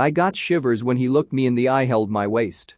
I got shivers when he looked me in the eye held my waist.